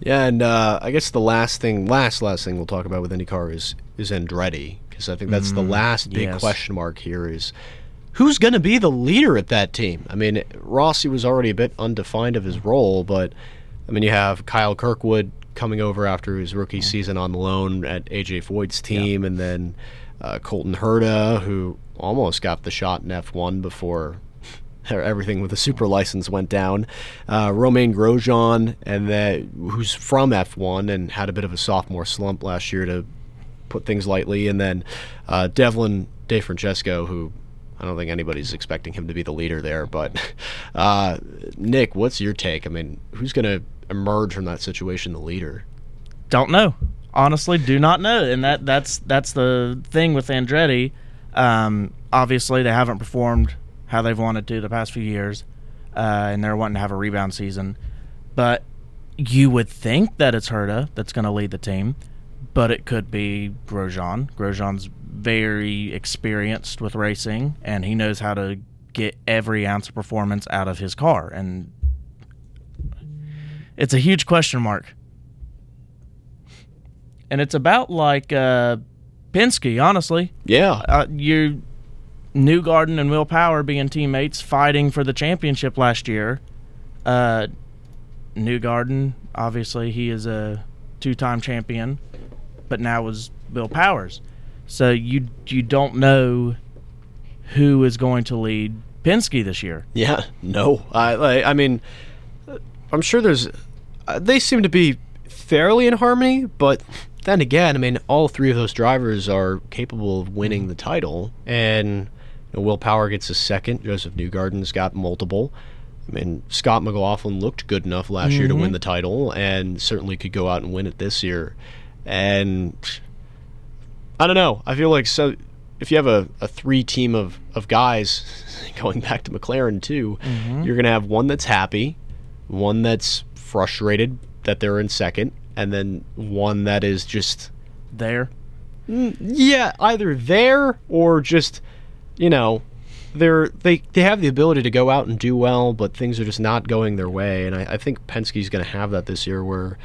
Yeah, and uh, I guess the last thing, last last thing we'll talk about with IndyCar is is Andretti because I think that's mm, the last big yes. question mark here is who's going to be the leader at that team? I mean, Rossi was already a bit undefined of his role, but I mean, you have Kyle Kirkwood coming over after his rookie season on loan at AJ Foyt's team, yeah. and then uh, Colton Herta, who almost got the shot in F1 before everything with the super license went down. Uh, Romain Grosjean, and that who's from F1 and had a bit of a sophomore slump last year to put things lightly, and then uh, Devlin DeFrancesco, who I don't think anybody's expecting him to be the leader there. But uh, Nick, what's your take? I mean, who's going to emerge from that situation the leader?
Don't know. Honestly, do not know. And that that's that's the thing with Andretti. Um, obviously, they haven't performed how they've wanted to the past few years, uh, and they're wanting to have a rebound season. But you would think that it's Herta that's going to lead the team, but it could be Grosjean. Grosjean's very experienced with racing and he knows how to get every ounce of performance out of his car and it's a huge question mark and it's about like uh, Penske, honestly.
Yeah,
uh, you Newgarden and Will Power being teammates fighting for the championship last year. Uh, Newgarden, obviously, he is a two-time champion, but now was Will Powers. So you you don't know who is going to lead Penske this year.
Yeah, no. I I mean, I'm sure there's. Uh, they seem to be fairly in harmony, but then again, I mean, all three of those drivers are capable of winning the title, and you know, Will Power gets a second. Josef Newgarden's got multiple. I mean, Scott McLaughlin looked good enough last mm-hmm. year to win mm-hmm. the title, and certainly could go out and win it this year. And I don't know. I feel like so if you have a, a three team of, of guys going back to McLaren too, mm-hmm. you're gonna have one that's happy, one that's frustrated that they're in second, and then one that is just
there.
Mm, yeah, either there or just you know they're they they have the ability to go out and do well, but things are just not going their way. And I, I think Penske's going to have that this year, where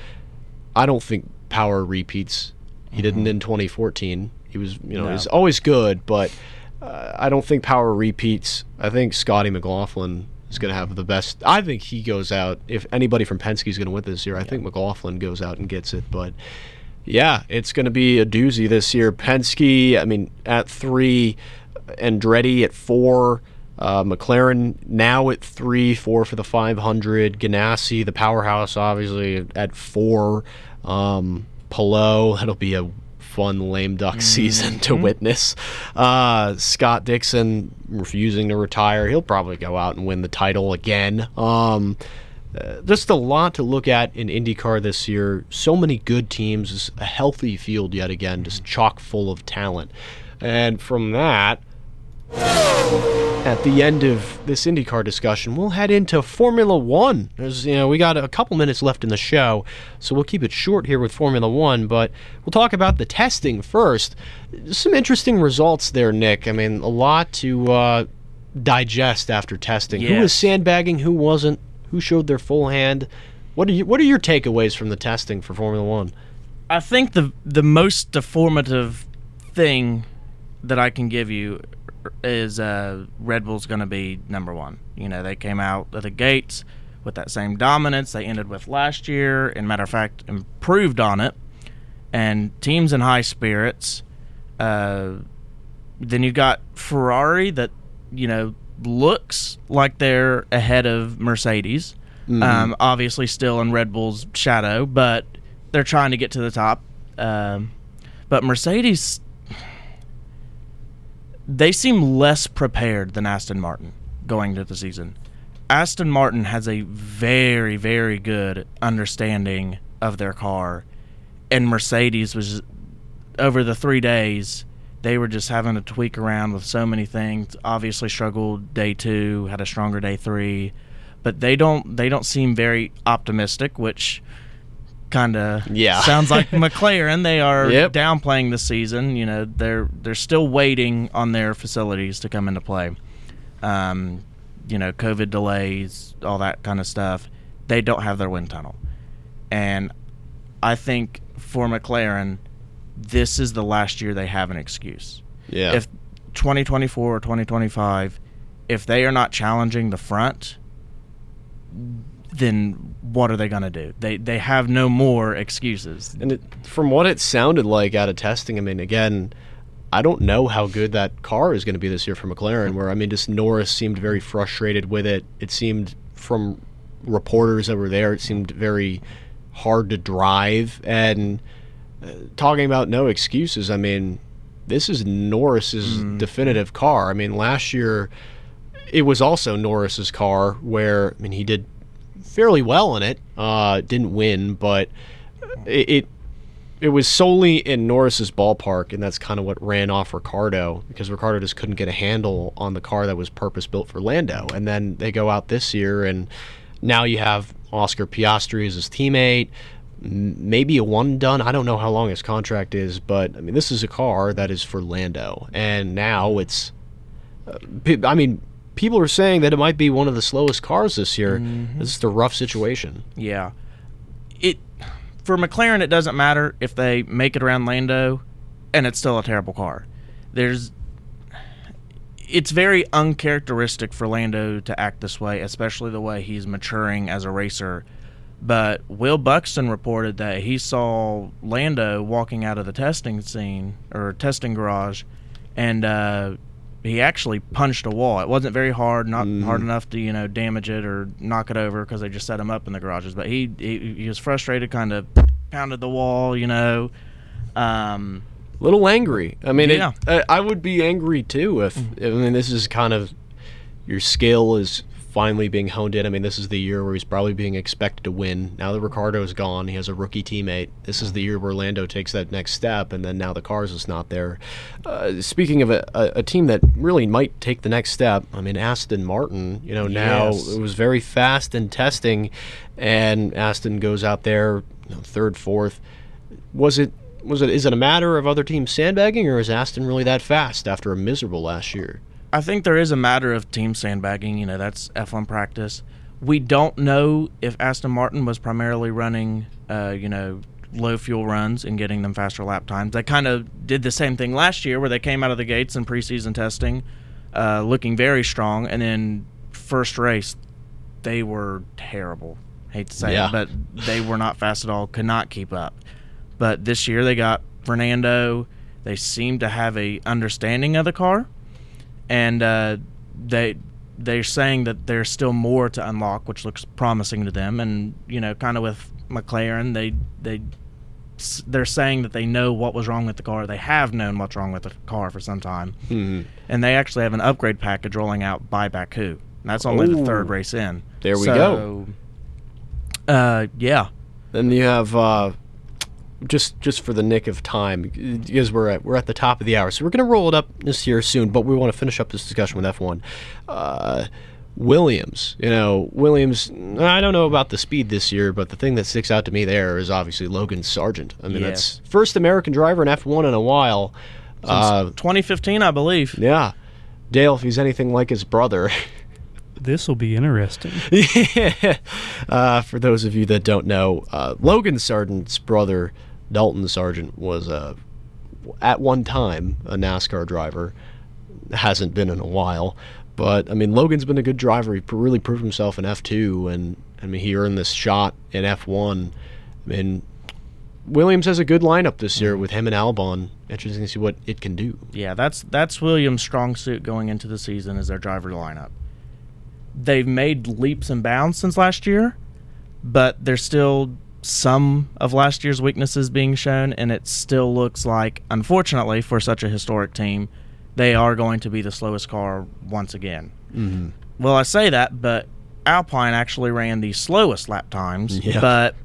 I don't think Power repeats he mm-hmm. didn't in 2014. He was, you know, no. he's always good, but uh, I don't think Power repeats. I think Scotty McLaughlin is going to have the best. I think he goes out. If anybody from Penske is going to win this year, I yeah. think McLaughlin goes out and gets it. But yeah, it's going to be a doozy this year. Penske, I mean, at three, Andretti at four. Uh, McLaren now at three, four for the 500. Ganassi, the powerhouse, obviously at four. Um, Palou, that'll be a fun lame duck season to witness. Uh, Scott Dixon refusing to retire. He'll probably go out and win the title again. Um, uh, just a lot to look at in IndyCar this year. So many good teams, a healthy field yet again, just chock full of talent. And from that, at the end of this IndyCar discussion, we'll head into Formula One. There's, you know, we got a couple minutes left in the show, so we'll keep it short here with Formula One. But we'll talk about the testing first. Some interesting results there, Nick. I mean, a lot to uh, digest after testing. Who was sandbagging? Who wasn't? Who showed their full hand? What are you, What are your takeaways from the testing for Formula One?
I think the the most deformative thing that I can give you is uh, Red Bull's going to be number one. You know, they came out of the gates with that same dominance they ended with last year, and matter of fact, improved on it. And teams in high spirits. Uh, then you got Ferrari that you know looks like they're ahead of Mercedes.
Mhm.
Um, obviously, still in Red Bull's shadow, but they're trying to get to the top. Um, but Mercedes, they seem less prepared than Aston Martin going into the season. Aston Martin has a very, very good understanding of their car, and Mercedes was over the three days. They were just having to tweak around with so many things. Obviously, struggled day two, had a stronger day three, but they don't they don't seem very optimistic, which kind of
Yeah.
sounds like McLaren. They are
Yep.
downplaying the season. You know, they're they're still waiting on their facilities to come into play. Um, you know, COVID delays, all that kind of stuff. They don't have their wind tunnel, and I think for McLaren, this is the last year they have an excuse.
Yeah.
If 2024 or 2025, if they are not challenging the front, then what are they going to do? They they have no more excuses.
And it, from what it sounded like out of testing, I mean, again, I don't know how good that car is going to be this year for McLaren. Where I mean, just Norris seemed very frustrated with it. It seemed from reporters that were there, it seemed very hard to drive. And uh, talking about no excuses, I mean, this is Norris's definitive car. I mean, last year it was also Norris's car where I mean he did fairly well in it. Uh, didn't win, but it, it it was solely in Norris's ballpark, and that's kind of what ran off Ricciardo because Ricciardo just couldn't get a handle on the car that was purpose built for Lando. And then they go out this year, and now you have Oscar Piastri as his teammate. Maybe a one done. I don't know how long his contract is, but I mean, this is a car that is for Lando, and now it's. Uh, I mean, people are saying that it might be one of the slowest cars this year. This is a rough situation.
Yeah. It for McLaren it doesn't matter if they make it around Lando and it's still a terrible car. There's it's very uncharacteristic for Lando to act this way, especially the way he's maturing as a racer. But Will Buxton reported that he saw Lando walking out of the testing scene or testing garage, and uh, he actually punched a wall. It wasn't very hard, not hard enough to you know damage it or knock it over because they just set him up in the garages. But he he, he was frustrated, kind of pounded the wall, you know. Um,
little angry. I mean,
Yeah.
it, I, I would be angry too if I mean this is kind of your skill is finally being honed in. I mean, this is the year where he's probably being expected to win. Now that Ricciardo's gone, he has a rookie teammate. This is the year where Lando takes that next step, and then now the cars is not there. Uh, speaking of a, a, a team that really might take the next step, I mean, Aston Martin. You know, now
Yes.
it was very fast in testing, and Aston goes out there you know, third, fourth. Was it? Was it? Is it a matter of other teams sandbagging, or is Aston really that fast after a miserable last year?
I think there is a matter of team sandbagging. You know, that's F1 practice. We don't know if Aston Martin was primarily running, uh, you know, low fuel runs and getting them faster lap times. They kind of did the same thing last year where they came out of the gates in preseason testing, uh, looking very strong, and then first race, they were terrible. Hate to say
Yeah.
it, but they were not fast at all, could not keep up. But this year they got Fernando. They seem to have a understanding of the car and uh, they they're saying that there's still more to unlock, which looks promising to them. And you know, kind of with McLaren, they they they're saying that they know what was wrong with the car. They have known what's wrong with the car for some time,
Mhm.
and they actually have an upgrade package rolling out by Baku. And that's only the third race in.
There we
So, Uh, yeah.
Then you have uh, just just for the nick of time because we're at we're at the top of the hour, so we're gonna roll it up this year soon. But we want to finish up this discussion with F1. Uh, Williams, you know, Williams. I don't know about the speed this year, but the thing that sticks out to me there is obviously Logan Sargeant. I mean,
Yes.
that's first American driver in F1 in a while. Uh,
2015, I believe.
Yeah, Dale, if he's anything like his brother.
This will be interesting.
yeah. Uh, for those of you that don't know, uh, Logan Sargeant's brother, Dalton Sargeant, was uh, at one time a NASCAR driver. Hasn't been in a while, but I mean Logan's been a good driver. He really proved himself in F2, and I mean he earned this shot in F1. I mean Williams has a good lineup this year with him and Albon. Interesting to see what it can do.
Yeah, that's that's Williams' strong suit going into the season is their driver lineup. They've made leaps and bounds since last year, but they're still some of last year's weaknesses being shown, and it still looks like, unfortunately, for such a historic team, they are going to be the slowest car once again.
Mm-hmm.
Well, I say that, but Alpine actually ran the slowest lap times,
Yeah.
but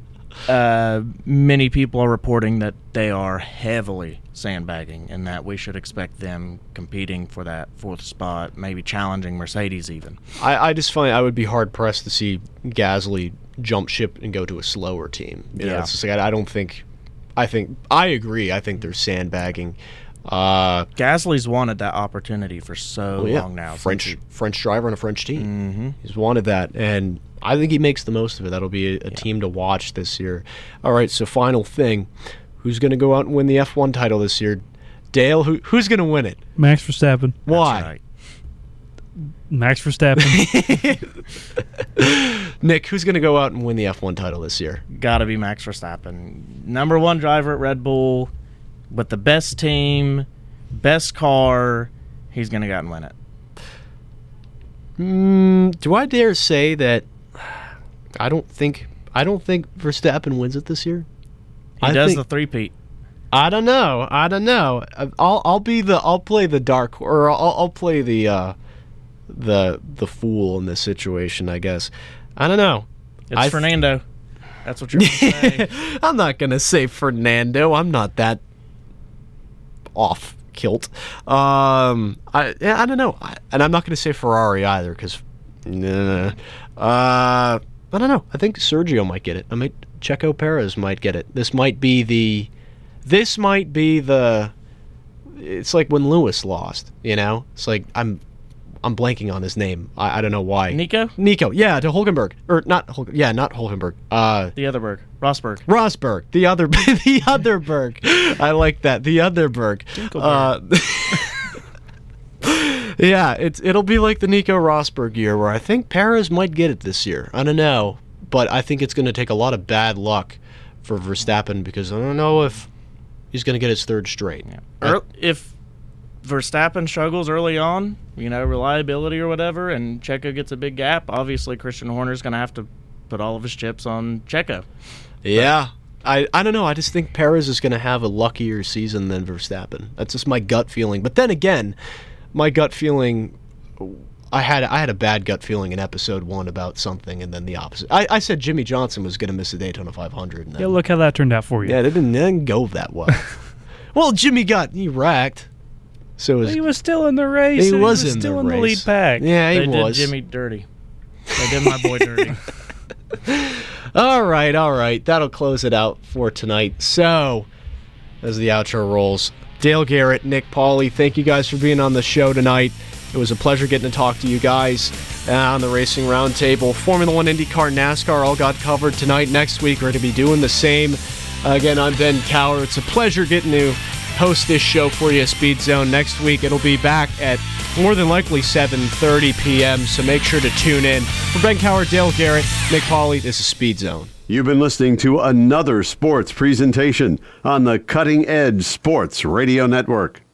uh, many people are reporting that they are heavily sandbagging and that we should expect them competing for that fourth spot, maybe challenging Mercedes even.
I, I just find I would be hard pressed to see Gasly jump ship and go to a slower team. You know,
Yeah.
it's just like I, I don't think. I think I agree. I think they're sandbagging. Uh,
Gasly's wanted that opportunity for so
well, yeah,
long now.
French
he-
French driver on a French team.
Mhm.
He's wanted that, and I think he makes the most of it. That'll be a, a team to watch this year. All right, so final thing, who's going to go out and win the F1 title this year? Dale, who who's going to win it?
Max Verstappen.
Why?
Max Verstappen.
Nick, who's going to go out and win the F1 title this year?
Got to be Max Verstappen. Number one driver at Red Bull with the best team, best car. He's going to go out and win it.
Mm, do I dare say that I don't think I don't think Verstappen wins it this year?
He
I
does
think-
the three-peat.
I don't know. I don't know. Uh, I'll I'll be the I'll play the dark or I'll I'll play the uh the the fool in this situation, I guess. I don't know.
It's
I-
Fernando. That's what you're going to say.
I'm not gonna say Fernando. I'm not that off kilt. Um, I yeah, I don't know, I, and I'm not gonna say Ferrari either because, nah. uh, I don't know. I think Sergio might get it. I might Checo Perez might get it. This might be the, this might be the. It's like when Lewis lost. You know, it's like I'm. I'm blanking on his name. I, I don't know why.
Nico?
Nico. Yeah, to Hulkenberg or not? Hulk, yeah, not Hulkenberg. Uh,
The other Berg. Rosberg.
Rosberg, the other, the other Berg. I like that. The other Berg. Uh, yeah, it's it'll be like the Nico Rosberg year, where I think Perez might get it this year. I don't know, but I think it's going to take a lot of bad luck for Verstappen because I don't know if he's going to get his third straight.
Ear- if Verstappen struggles early on, you know, reliability or whatever, and Checo gets a big gap, obviously Christian Horner's going to have to put all of his chips on Checo.
Yeah. I, I don't know. I just think Perez is going to have a luckier season than Verstappen. That's just my gut feeling. But then again, my gut feeling, I had I had a bad gut feeling in episode one about something, and then the opposite. I, I said Jimmie Johnson was going to miss the Daytona 500. And then,
yeah, look how that turned out for you.
yeah, it didn't, it didn't go that well. well, Jimmy got he wrecked. So it was,
He was still in the race.
He was
he was
in
still
the
in the lead pack.
Yeah, he
they
was.
did Jimmie dirty. They did my boy dirty.
All right, all right. That'll close it out for tonight. So, as the outro rolls, Dale Garrett, Nick Pauley, thank you guys for being on the show tonight. It was a pleasure getting to talk to you guys uh, on the Racing Roundtable. Formula One, IndyCar, NASCAR all got covered tonight. Next week, we're going to be doing the same. Again, I'm Ben Cower. It's a pleasure getting to host this show for you, Speed Zone. Next week, it'll be back at more than likely 7.30 p.m., so make sure to tune in. For Ben Cower, Dale Garrett, Nick Pauley, this is Speed Zone.
You've been listening to another sports presentation on the Cutting Edge Sports Radio Network.